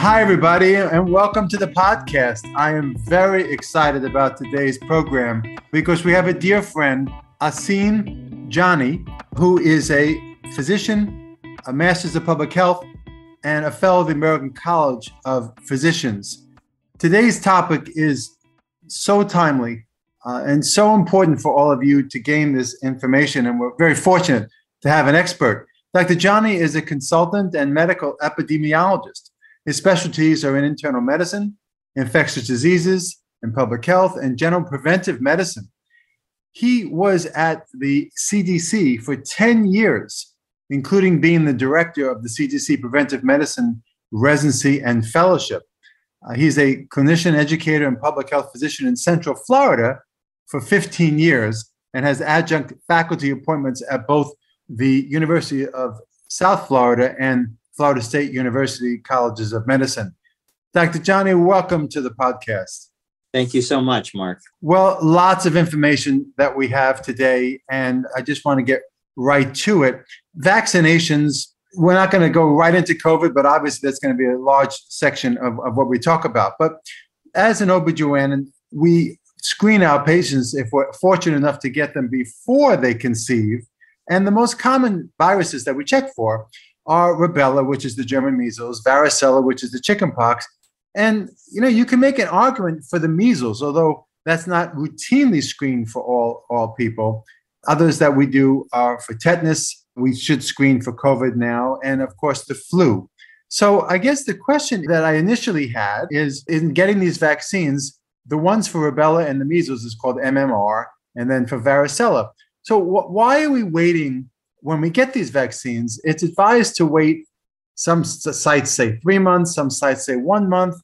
Hi, everybody, and welcome to the podcast. I am very excited about today's program because we have a dear friend, Asim Jani, who is a physician, a master's of public health, and a fellow of the American College of Physicians. Today's topic is so timely uh, and so important for all of you to gain this information, and we're very fortunate to have an expert. Dr. Johnny is a consultant and medical epidemiologist his specialties are in internal medicine, infectious diseases, and public health, and general preventive medicine. He was at the CDC for 10 years, including being the director of the CDC Preventive Medicine Residency and Fellowship. Uh, he's a clinician, educator, and public health physician in Central Florida for 15 years and has adjunct faculty appointments at both the University of South Florida and Florida State University Colleges of Medicine. Dr. Jani, welcome to the podcast. Thank you so much, Mark. Well, lots of information that we have today, and I just want to get right to it. Vaccinations, we're not going to go right into COVID, but obviously that's going to be a large section of, of what we talk about. But as an OBGYN, we screen our patients if we're fortunate enough to get them before they conceive. And the most common viruses that we check for are rubella, which is the German measles, varicella, which is the chickenpox. And you know, you can make an argument for the measles, although that's not routinely screened for all, all people. Others that we do are for tetanus. We should screen for COVID now, and of course, the flu. So, I guess the question that I initially had is in getting these vaccines, the ones for rubella and the measles is called MMR, and then for varicella. So, wh- why are we waiting when we get these vaccines, it's advised to wait. Some sites say three months, some sites say one month.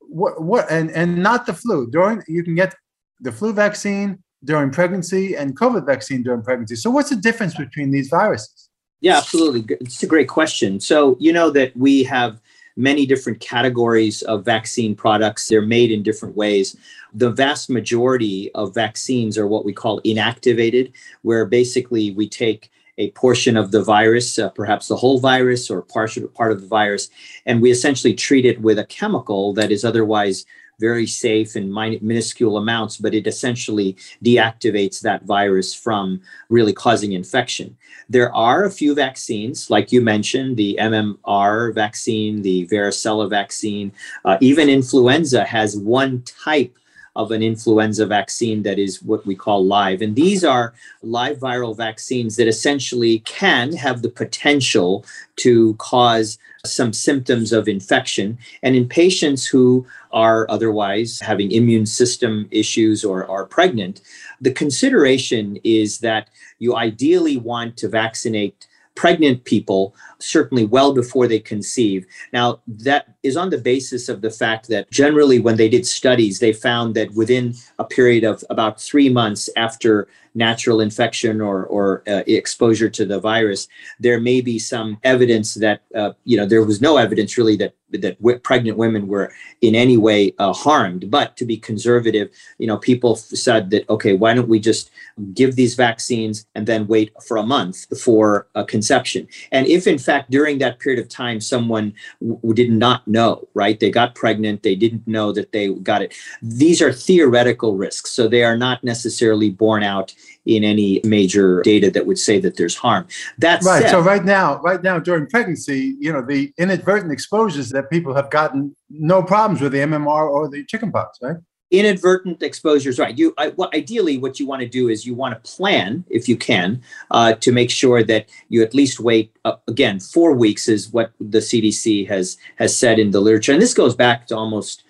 What, what and, and not the flu. During you can get the flu vaccine during pregnancy and COVID vaccine during pregnancy. So what's the difference between these viruses? Yeah, absolutely. It's a great question. So you know that we have many different categories of vaccine products. They're made in different ways. The vast majority of vaccines are what we call inactivated, where basically we take a portion of the virus, uh, perhaps the whole virus or partial part of the virus, and we essentially treat it with a chemical that is otherwise very safe in minuscule amounts, but it essentially deactivates that virus from really causing infection. There are a few vaccines, like you mentioned, the MMR vaccine, the varicella vaccine, uh, even influenza has one type of an influenza vaccine that is what we call live. And these are live viral vaccines that essentially can have the potential to cause some symptoms of infection. And in patients who are otherwise having immune system issues or are pregnant, the consideration is that you ideally want to vaccinate pregnant people certainly well before they conceive. Now, that is on the basis of the fact that generally, when they did studies, they found that within a period of about three months after natural infection or, or uh, exposure to the virus, there may be some evidence that, uh, you know, there was no evidence really that that w- pregnant women were in any way uh, harmed. But to be conservative, you know, people said that okay, why don't we just give these vaccines and then wait for a month for a conception? And if in fact during that period of time someone w- did not know, right, they got pregnant, they didn't know that they got it. These are theoretical risks, so they are not necessarily borne out in any major data that would say that there's harm. That's right. Said, so right now, right now during pregnancy, you know, the inadvertent exposures that people have gotten no problems with the MMR or the chickenpox, right? Inadvertent exposures right. You I, well, ideally what you want to do is you want to plan if you can uh, to make sure that you at least wait uh, again four weeks is what the cdc has has said in the literature. And this goes back to almost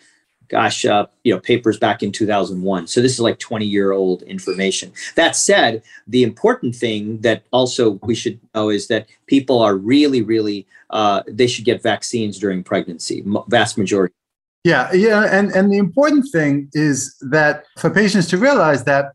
gosh uh, you know papers back in 2001 so this is like 20 year old information. That said the important thing that also we should know is that people are really really uh, they should get vaccines during pregnancy vast majority yeah, yeah, and and the important thing is that for patients to realize that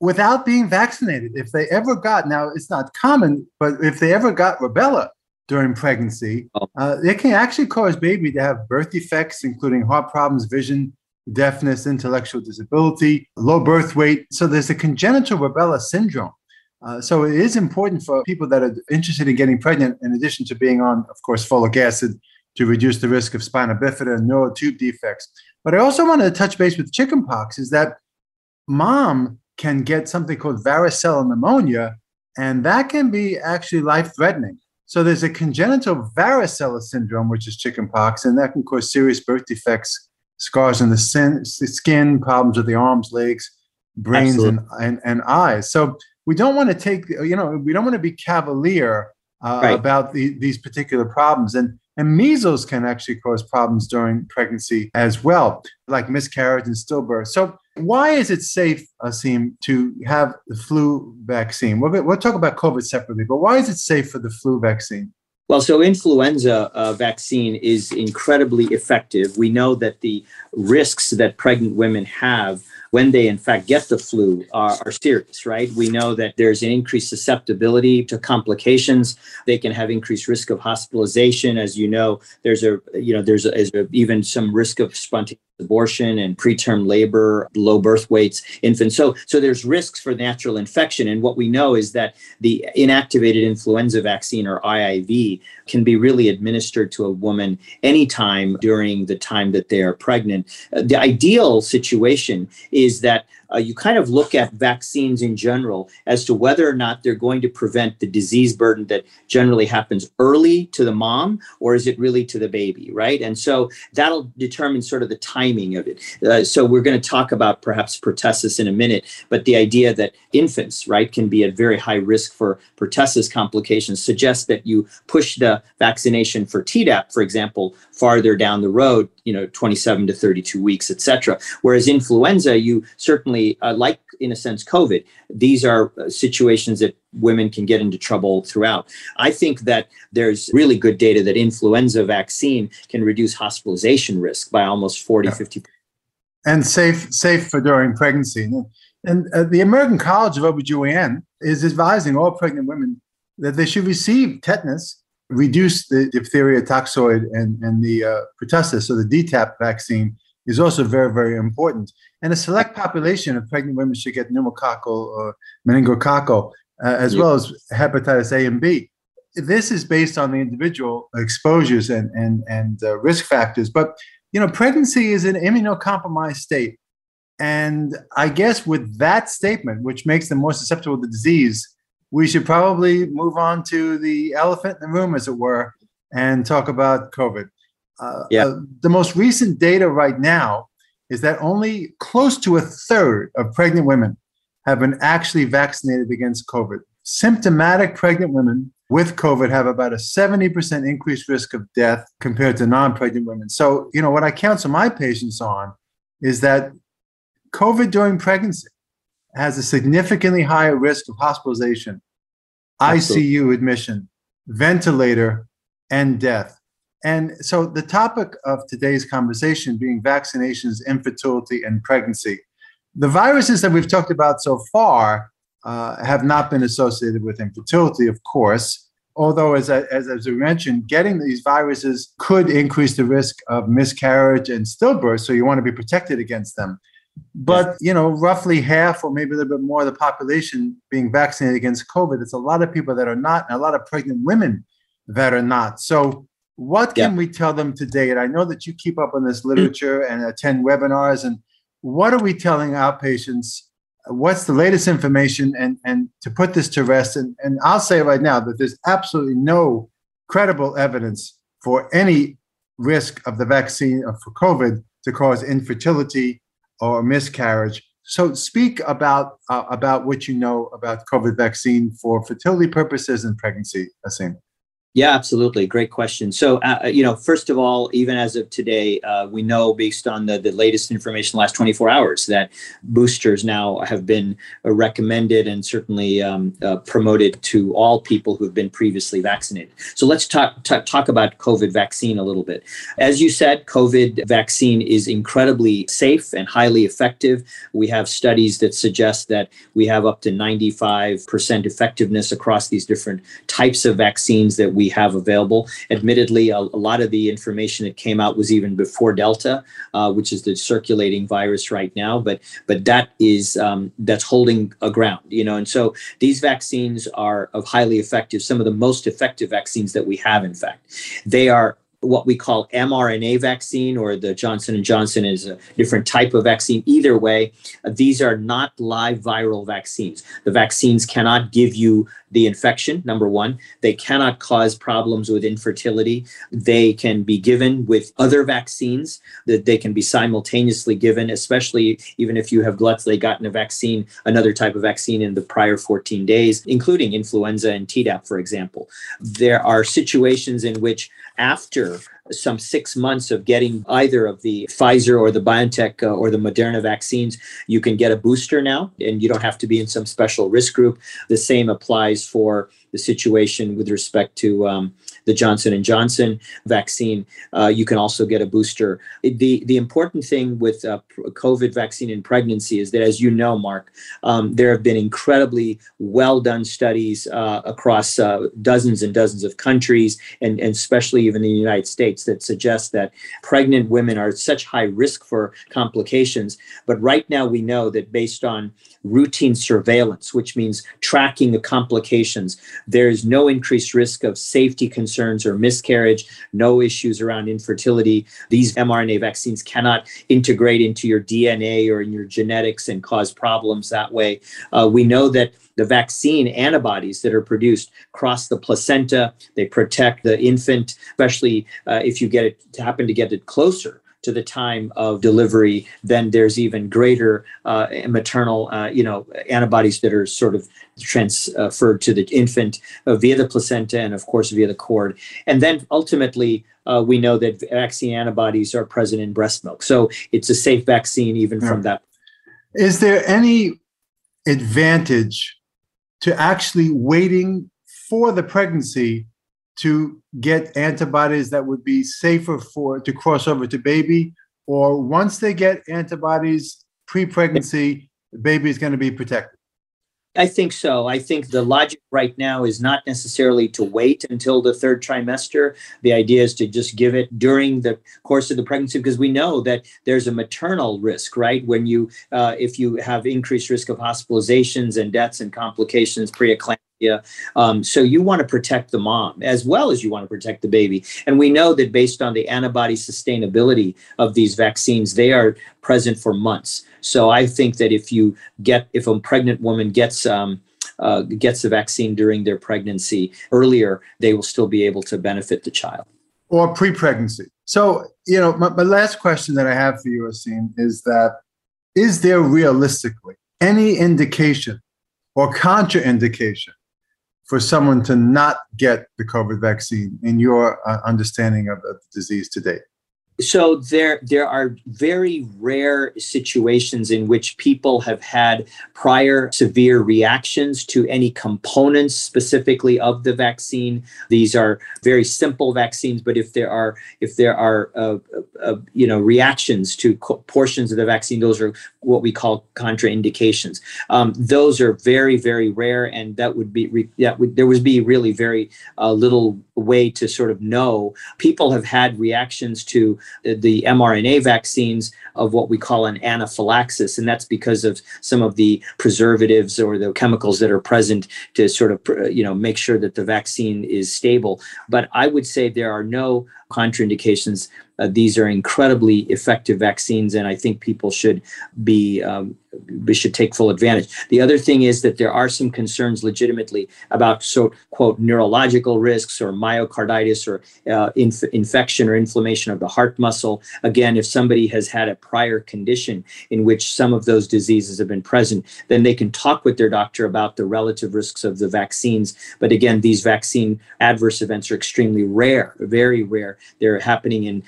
without being vaccinated, if they ever got now it's not common, but if they ever got rubella during pregnancy, oh. uh, it can actually cause baby to have birth defects, including heart problems, vision, deafness, intellectual disability, low birth weight. So there's a congenital rubella syndrome. Uh, so it is important for people that are interested in getting pregnant, in addition to being on, of course, folic acid to reduce the risk of spina bifida and neural tube defects. But I also want to touch base with chickenpox is that mom can get something called varicella pneumonia, and that can be actually life threatening. So there's a congenital varicella syndrome, which is chickenpox, and that can cause serious birth defects, scars in the, sin, skin, problems with the arms, legs, brains, and, and, and, eyes. So we don't want to take, you know, we don't want to be cavalier uh, right. about the, these particular problems. And and measles can actually cause problems during pregnancy as well, like miscarriage and stillbirth. So, why is it safe, Asim, to have the flu vaccine? We'll, we'll talk about COVID separately, but why is it safe for the flu vaccine? Well, so influenza uh, vaccine is incredibly effective. We know that the risks that pregnant women have when they in fact get the flu are, are, serious, right? We know that there's an increased susceptibility to complications. They can have increased risk of hospitalization. As you know, there's a you know there's, a, there's a, even some risk of spontaneous abortion and preterm labor, low birth weights, infants. So, so there's risks for natural infection. And what we know is that the inactivated influenza vaccine or IIV can be really administered to a woman anytime during the time that they are pregnant. Uh, the ideal situation is that uh, you kind of look at vaccines in general as to whether or not they're going to prevent the disease burden that generally happens early to the mom or is it really to the baby, right? And so that'll determine sort of the timing of it. Uh, so we're going to talk about perhaps pertussis in a minute, but the idea that infants, right, can be at very high risk for pertussis complications suggests that you push the vaccination for Tdap, for example, farther down the road, you know, 27 to 32 weeks, et cetera. Whereas influenza, you certainly, uh, like in a sense, COVID, these are uh, situations that women can get into trouble throughout. I think that there's really good data that influenza vaccine can reduce hospitalization risk by almost 40, yeah. 50 and safe safe for during pregnancy. And uh, the American College of OBGYN is advising all pregnant women that they should receive tetanus reduce the diphtheria toxoid and, and the uh, pertussis, so the DTaP vaccine, is also very, very important. And a select population of pregnant women should get pneumococcal or meningococcal, uh, as well as hepatitis A and B. This is based on the individual exposures and, and, and uh, risk factors. But, you know, pregnancy is an immunocompromised state. And I guess with that statement, which makes them more susceptible to disease, we should probably move on to the elephant in the room, as it were, and talk about COVID. Uh, yeah. Uh, the most recent data right now is that only close to a third of pregnant women have been actually vaccinated against COVID. Symptomatic pregnant women with COVID have about a 70% increased risk of death compared to non pregnant women. So, you know, what I counsel my patients on is that COVID during pregnancy has a significantly higher risk of hospitalization, Absolutely. ICU admission, ventilator, and death. And so, the topic of today's conversation being vaccinations, infertility, and pregnancy. The viruses that we've talked about so far uh, have not been associated with infertility, of course. Although, as, I, as, as we mentioned, getting these viruses could increase the risk of miscarriage and stillbirth. So, you want to be protected against them. But you know, roughly half or maybe a little bit more of the population being vaccinated against COVID. It's a lot of people that are not, and a lot of pregnant women that are not. So, what can yeah. we tell them today? And I know that you keep up on this literature and attend webinars. And what are we telling our patients? What's the latest information? And and to put this to rest, and, and I'll say right now that there's absolutely no credible evidence for any risk of the vaccine for COVID to cause infertility or miscarriage. So speak about uh, about what you know about COVID vaccine for fertility purposes and pregnancy, Asim. Yeah, absolutely. Great question. So, uh, uh, you know, first of all, even as of today, uh, we know based on the, the latest information, last 24 hours, that boosters now have been uh, recommended and certainly um, uh, promoted to all people who have been previously vaccinated. So, let's talk, talk, talk about COVID vaccine a little bit. As you said, COVID vaccine is incredibly safe and highly effective. We have studies that suggest that we have up to 95% effectiveness across these different types of vaccines that we we have available. Admittedly, a, a lot of the information that came out was even before Delta, uh, which is the circulating virus right now. But but that is um, that's holding a ground, you know. And so these vaccines are of highly effective, some of the most effective vaccines that we have. In fact, they are what we call mRNA vaccine or the Johnson and Johnson is a different type of vaccine. Either way, these are not live viral vaccines. The vaccines cannot give you the infection, number one. They cannot cause problems with infertility. They can be given with other vaccines that they can be simultaneously given, especially even if you have, say, gotten a vaccine, another type of vaccine in the prior 14 days, including influenza and Tdap, for example. There are situations in which after year some six months of getting either of the Pfizer or the BioNTech uh, or the Moderna vaccines, you can get a booster now, and you don't have to be in some special risk group. The same applies for the situation with respect to um, the Johnson and Johnson vaccine. Uh, you can also get a booster. The the important thing with uh, COVID vaccine in pregnancy is that, as you know, Mark, um, there have been incredibly well done studies uh, across uh, dozens and dozens of countries, and, and especially even in the United States, that suggest that pregnant women are at such high risk for complications. But right now, we know that based on routine surveillance, which means tracking the complications, there is no increased risk of safety concerns or miscarriage, no issues around infertility. These mRNA vaccines cannot integrate into your DNA or in your genetics and cause problems that way. Uh, we know that the vaccine antibodies that are produced cross the placenta. They protect the infant, especially uh, if you get it happen to get it closer to the time of delivery, then there's even greater uh, maternal, uh, you know, antibodies that are sort of transferred to the infant uh, via the placenta and, of course, via the cord. And then ultimately, uh, we know that vaccine antibodies are present in breast milk. So it's a safe vaccine even yeah. from that. Is there any advantage to actually waiting for the pregnancy to get antibodies that would be safer for to cross over to baby or once they get antibodies pre-pregnancy the baby is going to be protected I think so. I think the logic right now is not necessarily to wait until the third trimester. The idea is to just give it during the course of the pregnancy because we know that there's a maternal risk, right? When you, uh, if you have increased risk of hospitalizations and deaths and complications, preeclampsia um, so you want to protect the mom as well as you want to protect the baby. And we know that based on the antibody sustainability of these vaccines, they are present for months. So I think that if you get, if a pregnant woman gets, um, uh, gets the vaccine during their pregnancy earlier, they will still be able to benefit the child. Or pre pregnancy. So, you know, my, my last question that I have for you, Asim, is that is there realistically any indication or contraindication for someone to not get the COVID vaccine in your uh, understanding of, of the disease to date? So there there are very rare situations in which people have had prior severe reactions to any components specifically of the vaccine. These are very simple vaccines but if there are if there are uh, uh, you know reactions to co- portions of the vaccine those are what we call contraindications. Um, those are very very rare and that would be re- that would there would be really very uh, little way to sort of know. People have had reactions to the mRNA vaccines of what we call an anaphylaxis. And that's because of some of the preservatives or the chemicals that are present to sort of, you know, make sure that the vaccine is stable. But I would say there are no contraindications. Uh, these are incredibly effective vaccines, and I think people should be um, we should take full advantage. The other thing is that there are some concerns legitimately about so quote neurological risks or myocarditis or uh, inf- infection or inflammation of the heart muscle. Again, if somebody has had a prior condition in which some of those diseases have been present, then they can talk with their doctor about the relative risks of the vaccines. But again, these vaccine adverse events are extremely rare, very rare. They're happening in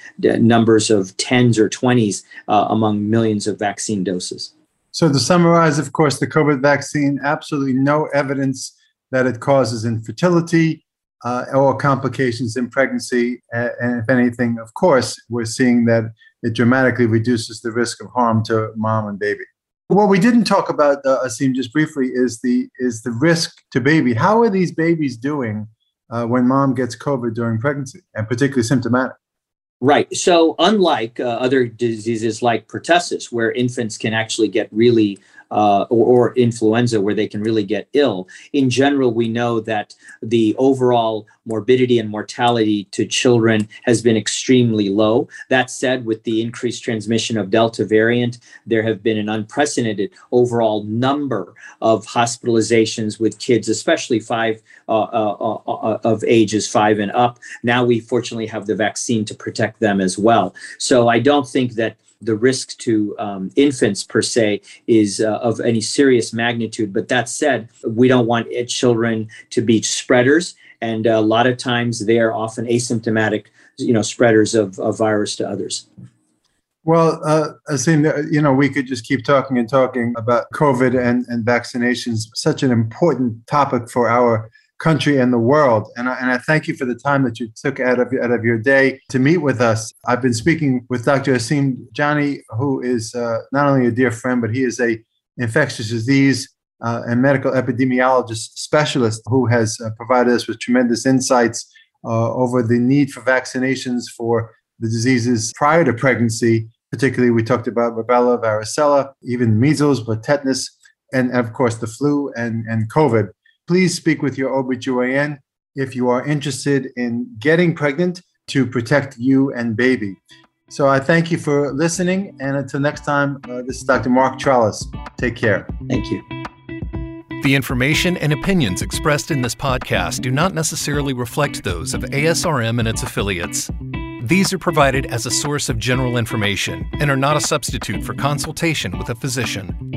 numbers of tens or 20s uh, among millions of vaccine doses. So, to summarize, of course, the COVID vaccine, absolutely no evidence that it causes infertility uh, or complications in pregnancy. And if anything, of course, we're seeing that it dramatically reduces the risk of harm to mom and baby. What we didn't talk about, uh, Asim, just briefly, is the is the risk to baby. How are these babies doing uh, when mom gets COVID during pregnancy, and particularly symptomatic? Right. So, unlike uh, other diseases like pertussis, where infants can actually get really uh, or, or, influenza where they can really get ill. In general, we know that the overall morbidity and mortality to children has been extremely low. That said, with the increased transmission of Delta variant, there have been an unprecedented overall number of hospitalizations with kids, especially five uh, uh, uh, uh of ages five and up. Now we fortunately have the vaccine to protect them as well. So I don't think that the risk to um, infants per se is uh, of any serious magnitude. But that said, we don't want children to be spreaders, and a lot of times they are often asymptomatic, you know, spreaders of, of virus to others. Well, uh, Asim, uh, you know, we could just keep talking and talking about COVID and, and vaccinations, such an important topic for our country and the world. And I, and I thank you for the time that you took out of, out of your day to meet with us. I've been speaking with Dr. Asim Jani, who is uh, not only a dear friend, but he is a infectious disease uh, and medical epidemiologist specialist who has uh, provided us with tremendous insights uh, over the need for vaccinations for the diseases prior to pregnancy. Particularly, we talked about rubella, varicella, even measles, but tetanus, and of course the flu and, and COVID please speak with your OBGYN if you are interested in getting pregnant to protect you and baby. So I thank you for listening. And until next time, uh, this is Dr. Mark Trolice. Take care. Thank you. The information and opinions expressed in this podcast do not necessarily reflect those of ASRM and its affiliates. These are provided as a source of general information and are not a substitute for consultation with a physician.